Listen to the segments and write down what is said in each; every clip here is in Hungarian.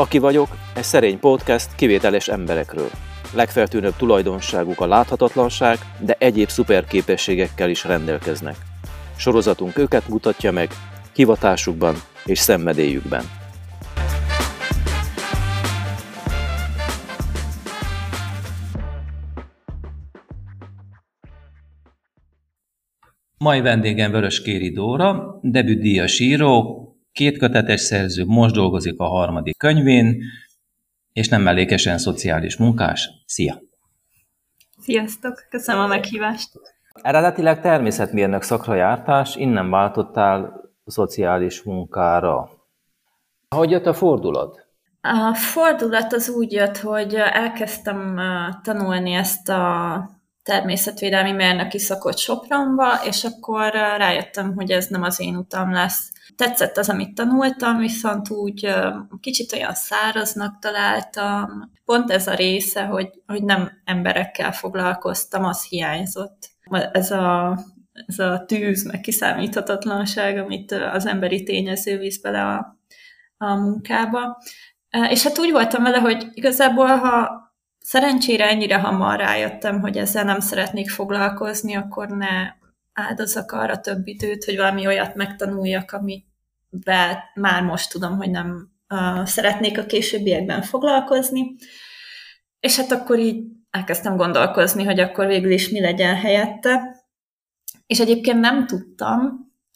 Aki vagyok, egy szerény podcast kivételes emberekről. Legfeltűnőbb tulajdonságuk a láthatatlanság, de egyéb szuperképességekkel is rendelkeznek. Sorozatunk őket mutatja meg, hivatásukban és szenvedélyükben. Mai vendégem Vörös Kéri Dóra, debütdíjas író, két kötetes szerző, most dolgozik a harmadik könyvén, és nem mellékesen szociális munkás. Szia! Sziasztok! Köszönöm a meghívást! Eredetileg természetmérnök szakra jártás, innen váltottál szociális munkára. Hogy jött a fordulat? A fordulat az úgy jött, hogy elkezdtem tanulni ezt a természetvédelmi mérnöki szakot Sopronba, és akkor rájöttem, hogy ez nem az én utam lesz. Tetszett az, amit tanultam, viszont úgy kicsit olyan száraznak találtam. Pont ez a része, hogy, hogy nem emberekkel foglalkoztam, az hiányzott. Ez a, ez a tűz, meg kiszámíthatatlanság, amit az emberi tényező visz bele a, a munkába. És hát úgy voltam vele, hogy igazából, ha szerencsére ennyire hamar rájöttem, hogy ezzel nem szeretnék foglalkozni, akkor ne áldozak arra több időt, hogy valami olyat megtanuljak, amivel már most tudom, hogy nem uh, szeretnék a későbbiekben foglalkozni. És hát akkor így elkezdtem gondolkozni, hogy akkor végül is mi legyen helyette. És egyébként nem tudtam,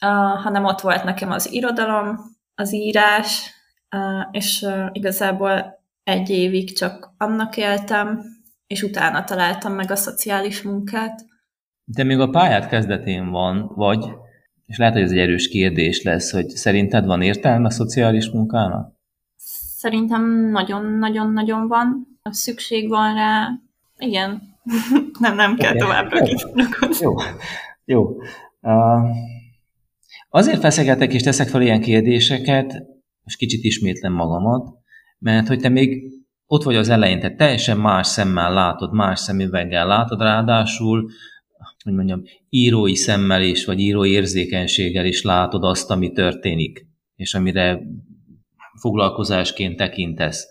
uh, hanem ott volt nekem az irodalom, az írás, uh, és uh, igazából egy évig csak annak éltem, és utána találtam meg a szociális munkát. De még a pályát kezdetén van, vagy, és lehet, hogy ez egy erős kérdés lesz, hogy szerinted van értelme a szociális munkának? Szerintem nagyon-nagyon-nagyon van. Szükség van rá. Igen. nem, nem kell okay. továbbra Jó. Jó. Uh, azért feszegetek és teszek fel ilyen kérdéseket, most kicsit ismétlem magamat, mert hogy te még ott vagy az elején, te teljesen más szemmel látod, más szemüveggel látod, ráadásul, hogy mondjam, írói szemmel is, vagy írói érzékenységgel is látod azt, ami történik, és amire foglalkozásként tekintesz.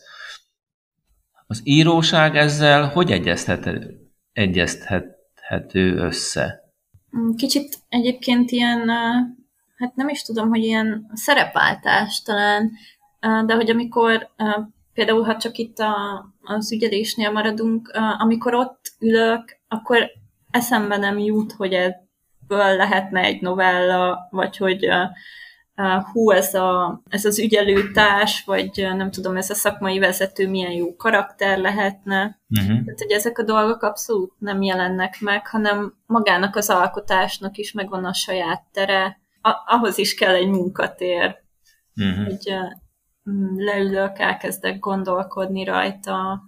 Az íróság ezzel hogy egyeztethető, egyeztethető össze? Kicsit egyébként ilyen, hát nem is tudom, hogy ilyen szerepváltás talán, de hogy amikor például, ha csak itt a, az ügyelésnél maradunk, amikor ott ülök, akkor eszembe nem jut, hogy ebből lehetne egy novella, vagy hogy hú, ez, a, ez az ügyelőtárs, vagy nem tudom, ez a szakmai vezető milyen jó karakter lehetne. Uh-huh. Tehát, hogy ezek a dolgok abszolút nem jelennek meg, hanem magának az alkotásnak is megvan a saját tere. A- ahhoz is kell egy munkatér, uh-huh. hogy Mm, leülök, elkezdek gondolkodni rajta,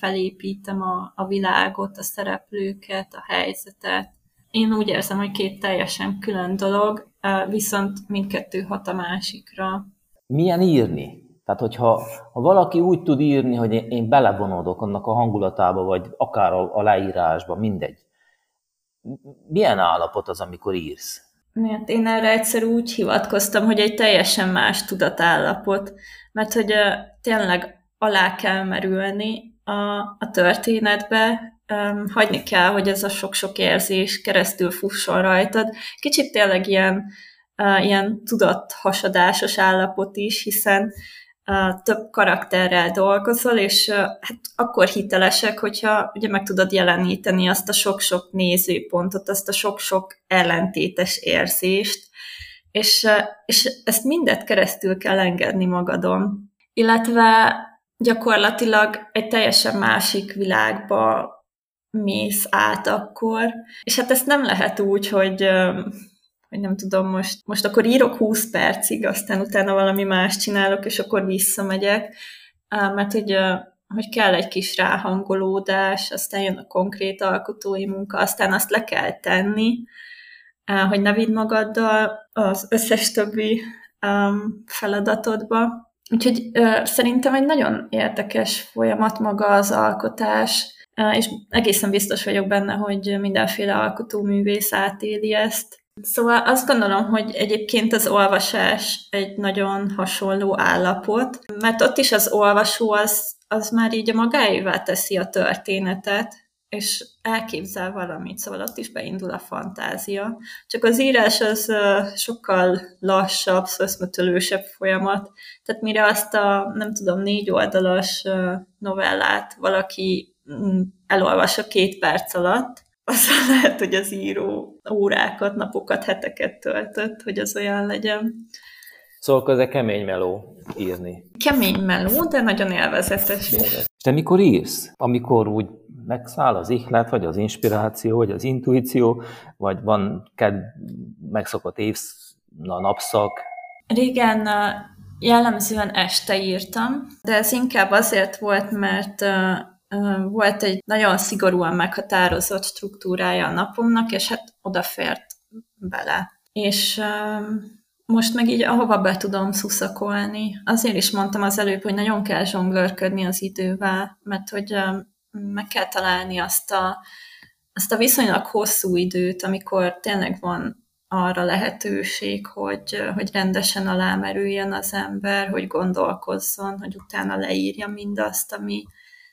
felépítem a, a világot, a szereplőket, a helyzetet. Én úgy érzem, hogy két teljesen külön dolog, viszont mindkettő hat a másikra. Milyen írni? Tehát, hogyha ha valaki úgy tud írni, hogy én, én belevonódok annak a hangulatába, vagy akár a, a leírásba, mindegy. Milyen állapot az, amikor írsz? Hát én erre egyszer úgy hivatkoztam, hogy egy teljesen más tudatállapot, mert hogy uh, tényleg alá kell merülni a, a történetbe, um, hagyni kell, hogy ez a sok-sok érzés keresztül fusson rajtad. Kicsit tényleg ilyen, uh, ilyen tudathasadásos állapot is, hiszen több karakterrel dolgozol, és hát akkor hitelesek, hogyha ugye meg tudod jeleníteni azt a sok-sok nézőpontot, azt a sok-sok ellentétes érzést, és, és ezt mindet keresztül kell engedni magadon. Illetve gyakorlatilag egy teljesen másik világba mész át akkor, és hát ezt nem lehet úgy, hogy hogy nem tudom, most, most akkor írok 20 percig, aztán utána valami más csinálok, és akkor visszamegyek, mert hogy, hogy kell egy kis ráhangolódás, aztán jön a konkrét alkotói munka, aztán azt le kell tenni, hogy ne vidd magaddal az összes többi feladatodba. Úgyhogy szerintem egy nagyon érdekes folyamat maga az alkotás, és egészen biztos vagyok benne, hogy mindenféle alkotóművész átéli ezt, Szóval azt gondolom, hogy egyébként az olvasás egy nagyon hasonló állapot, mert ott is az olvasó az, az már így a magáévá teszi a történetet, és elképzel valamit, szóval ott is beindul a fantázia. Csak az írás az sokkal lassabb, szöszmötölősebb folyamat, tehát mire azt a, nem tudom, négy oldalas novellát valaki mm, elolvas a két perc alatt, az lehet, hogy az író órákat, napokat, heteket töltött, hogy az olyan legyen. Szóval ez kemény meló írni. Kemény meló, de nagyon élvezetes. És te mikor írsz? Amikor úgy megszáll az ihlet, vagy az inspiráció, vagy az intuíció, vagy van ked megszokott évsz, a napszak? Régen jellemzően este írtam, de ez inkább azért volt, mert volt egy nagyon szigorúan meghatározott struktúrája a napomnak, és hát odafért bele. És most meg így ahova be tudom szuszakolni. Azért is mondtam az előbb, hogy nagyon kell zsonglőrködni az idővel, mert hogy meg kell találni azt a, azt a viszonylag hosszú időt, amikor tényleg van arra lehetőség, hogy, hogy rendesen alámerüljön az ember, hogy gondolkozzon, hogy utána leírja mindazt, ami,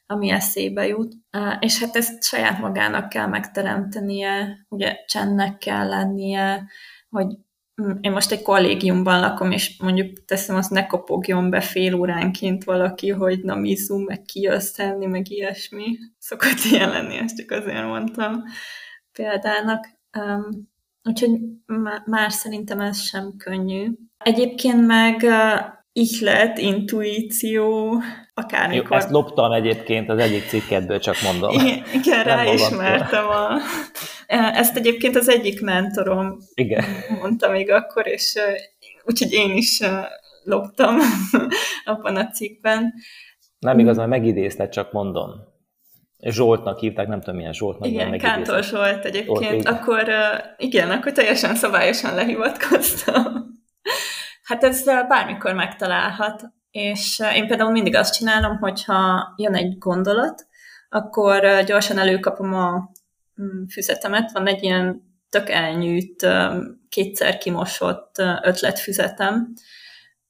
ami eszébe jut. És hát ezt saját magának kell megteremtenie, ugye csendnek kell lennie, hogy én most egy kollégiumban lakom, és mondjuk teszem azt, ne kopogjon be fél óránként valaki, hogy na mi zoom, meg kiöztelni, meg ilyesmi. Szokott ilyen lenni, ezt csak azért mondtam példának. Um, úgyhogy már szerintem ez sem könnyű. Egyébként meg uh, ihlet, intuíció, akármikor. Jó, ezt loptam egyébként az egyik cikkedből, csak mondom. Igen, igen ráismertem a... Ezt egyébként az egyik mentorom igen. mondta még akkor, és úgyhogy én is loptam abban a cikkben. Nem igazán megidézted, csak mondom. Zsoltnak hívták, nem tudom milyen Zsoltnak. Igen, Kántor Zsolt egyébként. Zsolt, akkor igen, akkor teljesen szabályosan lehivatkoztam. Hát ez bármikor megtalálhat. És én például mindig azt csinálom, hogyha jön egy gondolat, akkor gyorsan előkapom a mm, füzetemet, van egy ilyen tök elnyűjt, kétszer kimosott ötletfüzetem,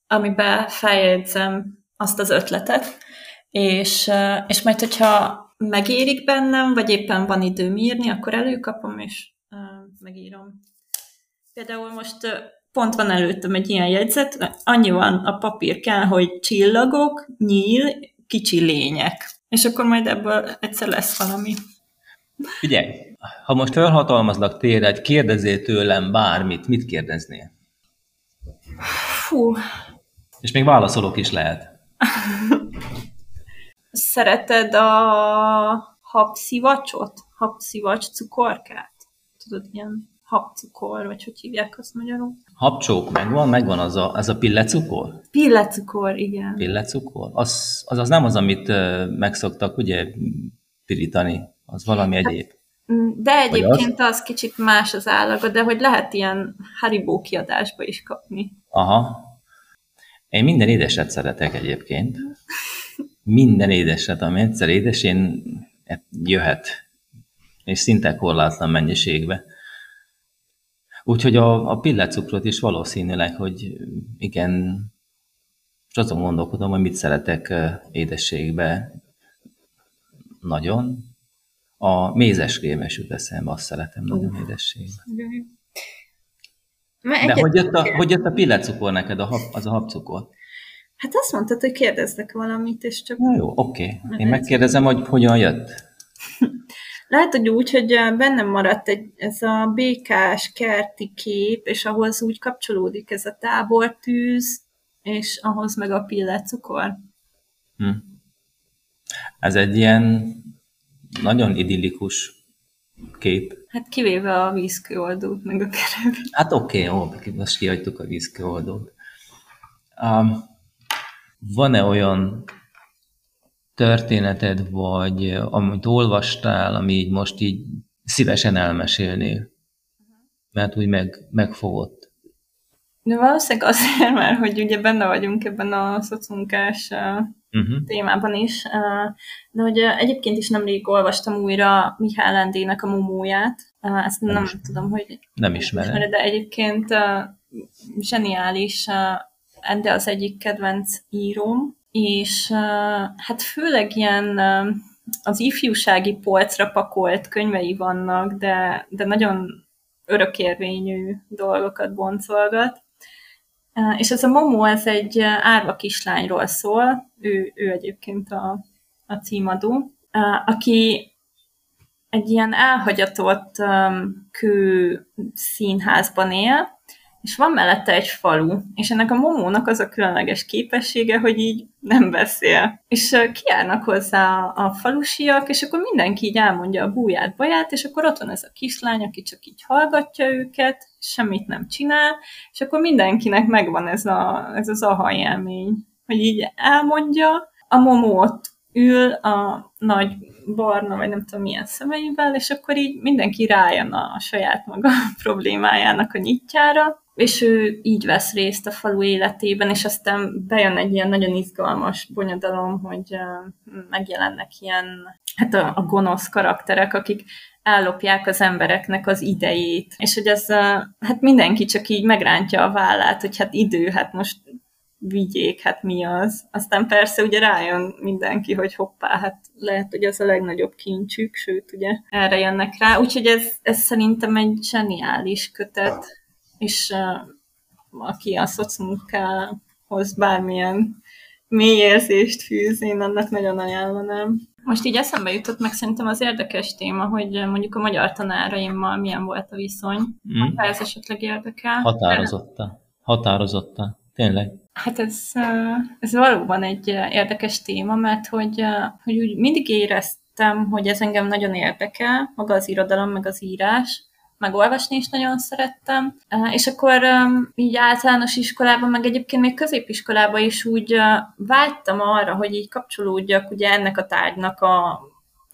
amiben feljegyzem azt az ötletet, és, és majd, hogyha megérik bennem, vagy éppen van időm írni, akkor előkapom, és megírom. Például most pont van előttem egy ilyen jegyzet, annyi van a papír kell, hogy csillagok, nyíl, kicsi lények. És akkor majd ebből egyszer lesz valami. Figyelj, ha most felhatalmazlak téged, kérdezzél tőlem bármit, mit kérdeznél? Fú. És még válaszolok is lehet. Szereted a habszivacsot? Habszivacs cukorkát? Tudod, ilyen habcukor, vagy hogy hívják azt magyarul? Habcsók megvan, megvan az a, az a pillecukor? Pillecukor, igen. Pillecukor? Az, az, az nem az, amit megszoktak ugye pirítani, az valami hát, egyéb. Mm, de egyébként az? az kicsit más az állaga, de hogy lehet ilyen Haribo kiadásba is kapni. Aha. Én minden édeset szeretek egyébként. Minden édeset, ami egyszer édes, én jöhet. És szinte korlátlan mennyiségbe. Úgyhogy a, a pillecukrot is valószínűleg, hogy igen, és azon gondolkodom, hogy mit szeretek édességbe nagyon. A mézes krémes jut eszembe, azt szeretem nagyon édességbe. De hogy jött, a, hogy jött a pillecukor neked, a hab, az a habcukor? Hát azt mondtad, hogy kérdeznek valamit, és csak... Na jó, oké. Okay. Én megkérdezem, hogy hogyan jött. Lehet, hogy úgy, hogy bennem maradt egy, ez a békás, kerti kép, és ahhoz úgy kapcsolódik ez a tábortűz, és ahhoz meg a pillecukor. Hm. Ez egy ilyen nagyon idillikus kép. Hát kivéve a vízkőoldót, meg a kerek. Hát oké, okay, ó, most kihagytuk a vízkőoldót. Um, van-e olyan történeted, vagy amit olvastál, ami így most így szívesen elmesélnél, mert úgy meg, megfogott. De valószínűleg azért, mert hogy ugye benne vagyunk ebben a szociunkás uh-huh. témában is, de hogy egyébként is nemrég olvastam újra Mihály Endének a mumóját, ezt nem, nem tudom, hogy nem ismerem. De egyébként zseniális, Ende az egyik kedvenc íróm, és hát főleg ilyen az ifjúsági polcra pakolt könyvei vannak, de, de nagyon örökérvényű dolgokat boncolgat. És ez a Momo, ez egy árva kislányról szól, ő, ő egyébként a, a címadó, aki egy ilyen elhagyatott kő színházban él, és van mellette egy falu, és ennek a momónak az a különleges képessége, hogy így nem beszél. És kiárnak hozzá a falusiak, és akkor mindenki így elmondja a búját, baját, és akkor ott van ez a kislány, aki csak így hallgatja őket, semmit nem csinál, és akkor mindenkinek megvan ez, a, ez az aha élmény, hogy így elmondja, a momó ott ül a nagy barna, vagy nem tudom milyen szemeivel, és akkor így mindenki rájön a saját maga problémájának a nyitjára, és ő így vesz részt a falu életében, és aztán bejön egy ilyen nagyon izgalmas bonyodalom, hogy megjelennek ilyen, hát a, a gonosz karakterek, akik ellopják az embereknek az idejét. És hogy ez, hát mindenki csak így megrántja a vállát, hogy hát idő, hát most vigyék, hát mi az. Aztán persze ugye rájön mindenki, hogy hoppá, hát lehet, hogy ez a legnagyobb kincsük, sőt, ugye erre jönnek rá. Úgyhogy ez, ez szerintem egy zseniális kötet, és uh, aki a szocmunkához bármilyen mély érzést fűz, én annak nagyon ajánlanám. Most így eszembe jutott meg szerintem az érdekes téma, hogy mondjuk a magyar tanáraimmal milyen volt a viszony, mm. ha ez esetleg érdekel. Határozotta. Határozotta. Tényleg. Hát ez, ez valóban egy érdekes téma, mert hogy, hogy úgy mindig éreztem, hogy ez engem nagyon érdekel, maga az irodalom, meg az írás, meg olvasni is nagyon szerettem. És akkor így általános iskolában, meg egyébként még középiskolában is úgy vágytam arra, hogy így kapcsolódjak ugye ennek a tárgynak a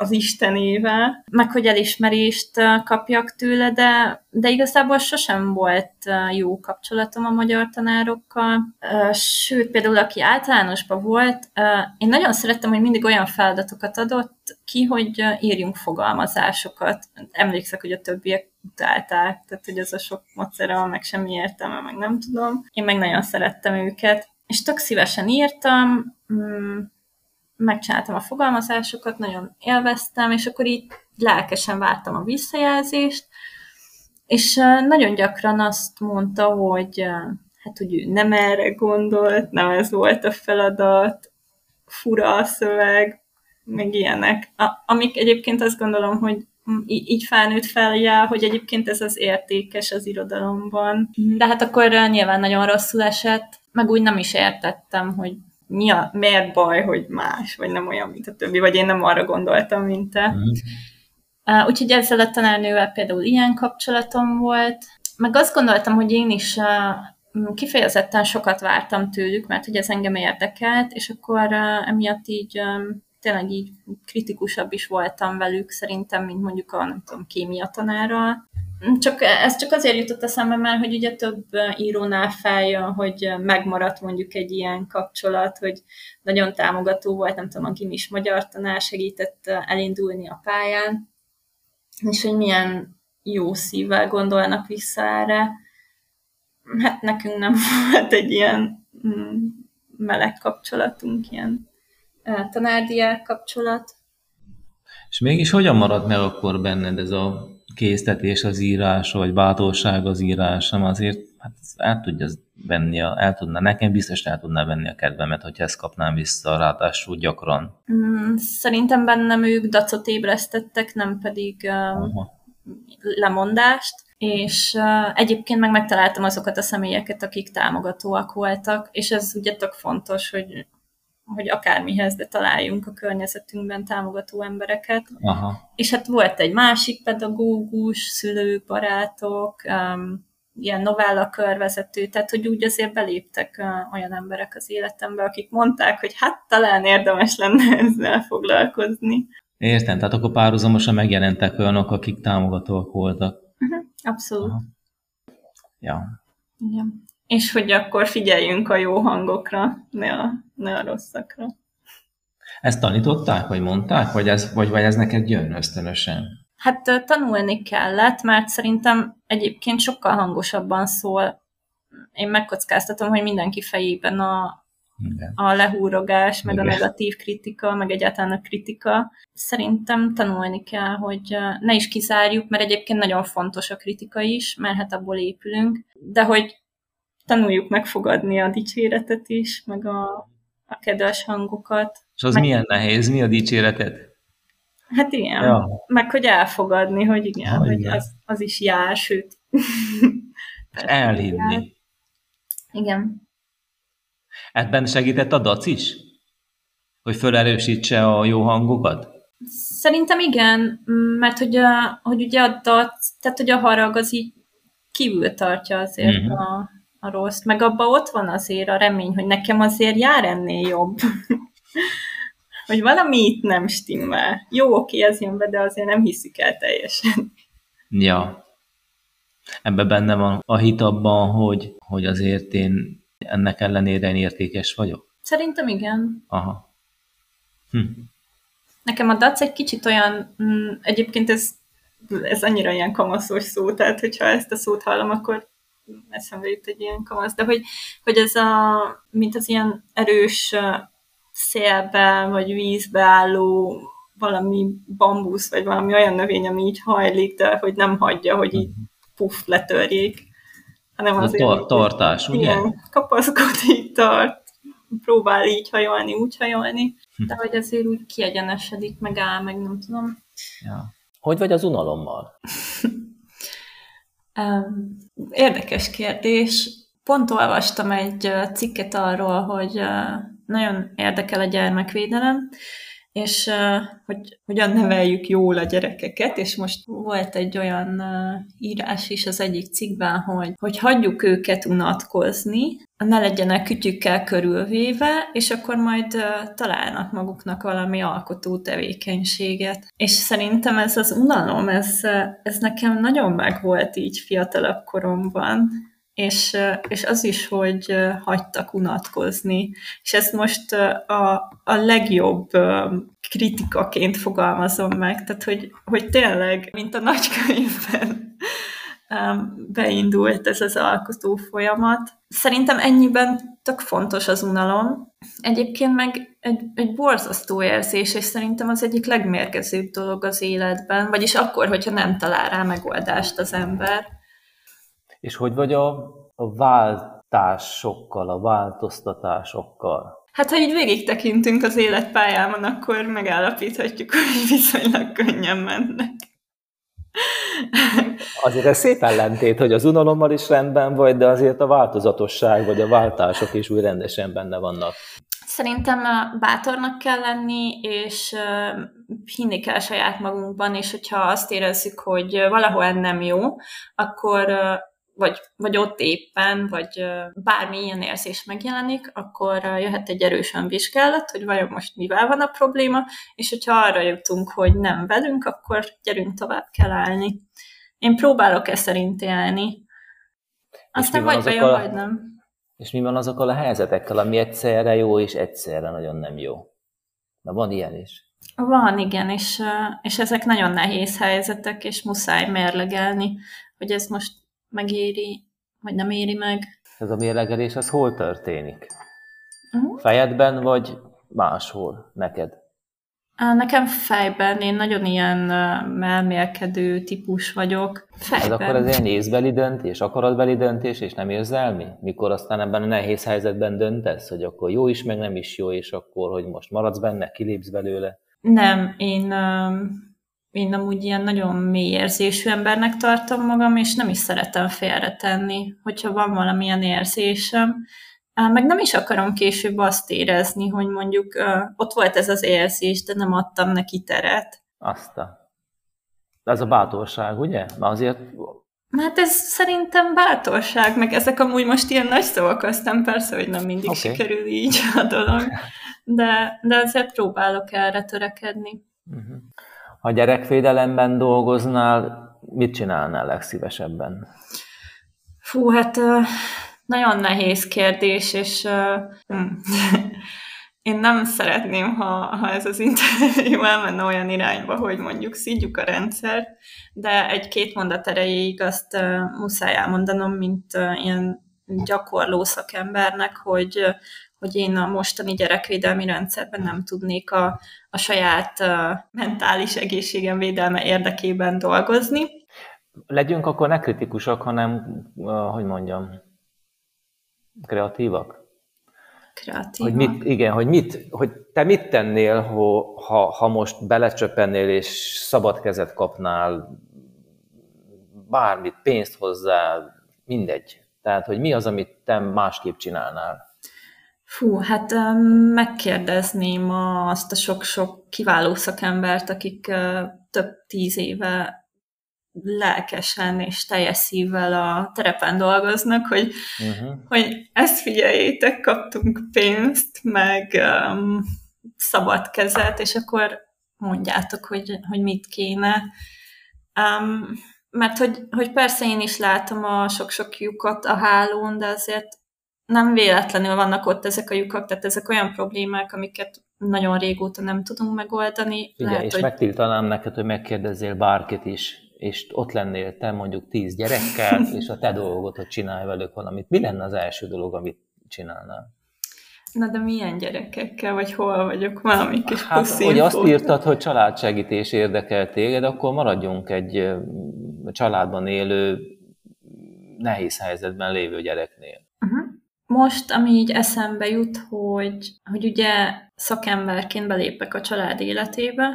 az Istenével, meg hogy elismerést kapjak tőle, de, de igazából sosem volt jó kapcsolatom a magyar tanárokkal. Sőt, például aki általánosban volt, én nagyon szerettem, hogy mindig olyan feladatokat adott ki, hogy írjunk fogalmazásokat. Emlékszek, hogy a többiek utálták, tehát hogy ez a sok macera, meg semmi értelme, meg nem tudom. Én meg nagyon szerettem őket, és tök szívesen írtam, mm, megcsináltam a fogalmazásokat, nagyon élveztem, és akkor így lelkesen vártam a visszajelzést, és nagyon gyakran azt mondta, hogy hát hogy ő nem erre gondolt, nem ez volt a feladat, fura a szöveg, meg ilyenek. amik egyébként azt gondolom, hogy így felnőtt feljel, hogy egyébként ez az értékes az irodalomban. De hát akkor nyilván nagyon rosszul esett, meg úgy nem is értettem, hogy mi a, miért baj, hogy más, vagy nem olyan, mint a többi, vagy én nem arra gondoltam, mint te. Mm. Uh, úgyhogy ezzel a tanárnővel például ilyen kapcsolatom volt, meg azt gondoltam, hogy én is uh, kifejezetten sokat vártam tőlük, mert hogy ez engem érdekelt, és akkor uh, emiatt így um, tényleg így kritikusabb is voltam velük szerintem, mint mondjuk a, nem tudom, kémia tanárral. Csak, ez csak azért jutott eszembe, mert hogy ugye több írónál feljön, hogy megmaradt mondjuk egy ilyen kapcsolat, hogy nagyon támogató volt, nem tudom, aki is magyar tanár segített elindulni a pályán, és hogy milyen jó szívvel gondolnak vissza erre. Hát nekünk nem volt egy ilyen mm, meleg kapcsolatunk, ilyen tanárdiák kapcsolat. És mégis hogyan maradt meg akkor benned ez a késztetés az írás, vagy bátorság az írása, azért hát el tudja venni, a, el tudna, nekem biztos el tudná venni a kedvemet, hogyha ezt kapnám vissza, ráadásul gyakran. Mm, szerintem bennem ők dacot ébresztettek, nem pedig uh, lemondást, és uh, egyébként meg megtaláltam azokat a személyeket, akik támogatóak voltak, és ez ugye tök fontos, hogy hogy akármihez, de találjunk a környezetünkben támogató embereket. Aha. És hát volt egy másik pedagógus, szülők, barátok, um, ilyen novella körvezető, tehát hogy úgy azért beléptek uh, olyan emberek az életembe, akik mondták, hogy hát talán érdemes lenne ezzel foglalkozni. Értem, tehát akkor párhuzamosan megjelentek olyanok, akik támogatóak voltak. Uh-huh, abszolút. Aha. Ja. Igen. És hogy akkor figyeljünk a jó hangokra, ne a, ne a rosszakra. Ezt tanították, vagy mondták, vagy ez, vagy, vagy ez neked jön ösztönösen? Hát tanulni kellett, mert szerintem egyébként sokkal hangosabban szól. Én megkockáztatom, hogy mindenki fejében a, a lehúrogás, meg Igen. a negatív kritika, meg egyáltalán a kritika. Szerintem tanulni kell, hogy ne is kizárjuk, mert egyébként nagyon fontos a kritika is, mert hát abból épülünk, de hogy tanuljuk megfogadni a dicséretet is, meg a, a kedves hangokat. És az meg... milyen nehéz? Mi a dicséretet? Hát igen, ja. meg hogy elfogadni, hogy igen, ha, hogy igen. Az, az is jár, sőt. elhinni. Jár. Igen. Ebben segített a dac is? Hogy felerősítse a jó hangokat? Szerintem igen, mert hogy, a, hogy ugye a dac, tehát hogy a harag az így kívül tartja azért uh-huh. a, a rossz, meg abban ott van azért a remény, hogy nekem azért jár ennél jobb. hogy valami itt nem stimmel. Jó, oké, ez jön be, de azért nem hiszik el teljesen. Ja. Ebben benne van a hit abban, hogy, hogy azért én ennek ellenére én értékes vagyok? Szerintem igen. Aha. Hm. Nekem a dac egy kicsit olyan, mm, egyébként ez, ez annyira ilyen kamaszos szó, tehát hogyha ezt a szót hallom, akkor eszembe jut egy ilyen kamasz, de hogy, hogy ez a, mint az ilyen erős szélbe vagy vízbe álló valami bambusz, vagy valami olyan növény, ami így hajlik, de hogy nem hagyja, hogy így mhm. puff, letörjék hanem azért... Tar- tartás, ugye? Igen, kapaszkodik, tart, próbál így hajolni, úgy hajolni, hm. de hogy azért úgy kiegyenesedik, meg áll, meg nem tudom. Ja. Hogy vagy az unalommal? Érdekes kérdés. Pont olvastam egy cikket arról, hogy nagyon érdekel a gyermekvédelem, és hogy hogyan neveljük jól a gyerekeket, és most volt egy olyan írás is az egyik cikkben, hogy, hogy hagyjuk őket unatkozni, ne legyenek kütyükkel körülvéve, és akkor majd találnak maguknak valami alkotó tevékenységet. És szerintem ez az unalom, ez, ez nekem nagyon megvolt így fiatalabb koromban, és, és az is, hogy hagytak unatkozni. És ezt most a, a legjobb kritikaként fogalmazom meg, tehát hogy, hogy tényleg, mint a nagykönyvben beindult ez az alkotó folyamat. Szerintem ennyiben tök fontos az unalom. Egyébként meg egy, egy borzasztó érzés, és szerintem az egyik legmérgezőbb dolog az életben, vagyis akkor, hogyha nem talál rá megoldást az ember. És hogy vagy a, a váltásokkal, a változtatásokkal? Hát, ha így végig tekintünk az életpályámon, akkor megállapíthatjuk, hogy viszonylag könnyen mennek. Azért ez szép ellentét, hogy az unalommal is rendben vagy, de azért a változatosság vagy a váltások is úgy rendesen benne vannak. Szerintem bátornak kell lenni, és hinni kell saját magunkban, és hogyha azt érezzük, hogy valahol nem jó, akkor vagy, vagy ott éppen, vagy bármi ilyen érzés megjelenik, akkor jöhet egy erősen vizsgálat, hogy vajon most mivel van a probléma, és hogyha arra jutunk, hogy nem velünk, akkor gyerünk tovább kell állni. Én próbálok e szerint élni. Aztán vagy vajon, vagy nem. És mi van azokkal a helyzetekkel, ami egyszerre jó, és egyszerre nagyon nem jó? Na van ilyen is. Van, igen, és, és ezek nagyon nehéz helyzetek, és muszáj mérlegelni, hogy ez most megéri, vagy nem éri meg. Ez a mérlegelés, az hol történik? Uh-huh. Fejedben, vagy máshol neked? Nekem fejben, én nagyon ilyen melmélkedő típus vagyok. Fejben. Ez akkor az ilyen észbeli döntés, akaratbeli döntés, és nem érzelmi? Mikor aztán ebben a nehéz helyzetben döntesz, hogy akkor jó is, meg nem is jó, és akkor, hogy most maradsz benne, kilépsz belőle? Nem, én én amúgy ilyen nagyon mély érzésű embernek tartom magam, és nem is szeretem félretenni, hogyha van valamilyen érzésem. Meg nem is akarom később azt érezni, hogy mondjuk ott volt ez az érzés, de nem adtam neki teret. Azt a... Ez a bátorság, ugye? Mert azért... Hát ez szerintem bátorság, meg ezek amúgy most ilyen nagy szavak, aztán persze, hogy nem mindig okay. sikerül így a dolog, de, de azért próbálok erre törekedni. Uh-huh. Ha gyerekvédelemben dolgoznál, mit csinálnál legszívesebben? Fú, hát nagyon nehéz kérdés, és uh, én nem szeretném, ha, ha ez az interjú elmenne olyan irányba, hogy mondjuk szídjuk a rendszert, de egy-két mondat erejéig azt uh, muszáj elmondanom, mint uh, ilyen gyakorló szakembernek, hogy, hogy én a mostani gyerekvédelmi rendszerben nem tudnék a, a saját mentális egészségem védelme érdekében dolgozni. Legyünk akkor ne kritikusak, hanem, hogy mondjam, kreatívak? Kreatívak. Hogy mit, igen, hogy, mit, hogy te mit tennél, ha, ha most belecsöpennél és szabad kezet kapnál, bármit, pénzt hozzá, mindegy. Tehát, hogy mi az, amit te másképp csinálnál? Fú, hát megkérdezném azt a sok-sok kiváló szakembert, akik több tíz éve lelkesen és teljes szívvel a terepen dolgoznak, hogy, uh-huh. hogy ezt figyeljétek, kaptunk pénzt, meg um, szabad kezet, és akkor mondjátok, hogy, hogy mit kéne. Um, mert hogy, hogy persze én is látom a sok-sok lyukat a hálón, de azért nem véletlenül vannak ott ezek a lyukak, tehát ezek olyan problémák, amiket nagyon régóta nem tudunk megoldani. Igen, Lehet, és hogy... megtiltanám neked, hogy megkérdezzél bárkit is, és ott lennél te mondjuk tíz gyerekkel, és a te dolgot, hogy csinálj velük valamit. Mi lenne az első dolog, amit csinálnál? Na de milyen gyerekekkel, vagy hol vagyok? Valami kis hát, hogy azt írtad, hogy családsegítés érdekel téged, akkor maradjunk egy családban élő, nehéz helyzetben lévő gyereknél. Uh-huh. Most, ami így eszembe jut, hogy, hogy ugye szakemberként belépek a család életébe,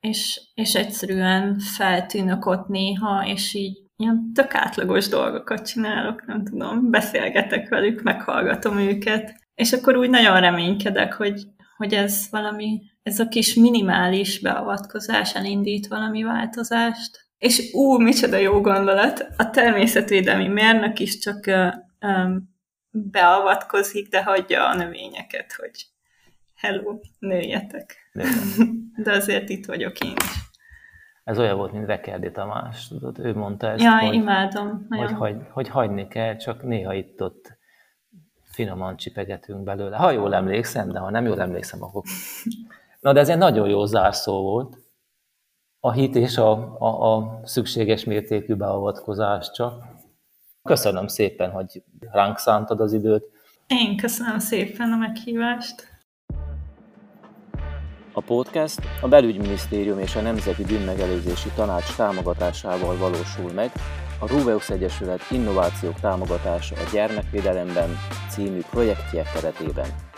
és, és egyszerűen feltűnök ott néha, és így ilyen tök átlagos dolgokat csinálok, nem tudom, beszélgetek velük, meghallgatom őket, és akkor úgy nagyon reménykedek, hogy, hogy ez valami, ez a kis minimális beavatkozás elindít valami változást. És ú, micsoda jó gondolat, a természetvédelmi mérnök is csak um, beavatkozik, de hagyja a növényeket, hogy hello, nőjetek. De azért itt vagyok én is. Ez olyan volt, mint Vekerdi Tamás, tudod, ő mondta ezt, ja, hogy, imádom, hogy, hogy, hogy hagyni kell, csak néha itt-ott finoman csipegetünk belőle. Ha jól emlékszem, de ha nem jól emlékszem, akkor... Na, de ez egy nagyon jó zárszó volt. A hit és a, a, a szükséges mértékű beavatkozás csak. Köszönöm szépen, hogy ránk szántad az időt. Én köszönöm szépen a meghívást. A podcast a Belügyminisztérium és a Nemzeti Bűnmegelőzési Tanács támogatásával valósul meg, a Ruveus Egyesület Innovációk támogatása a gyermekvédelemben című projektje keretében.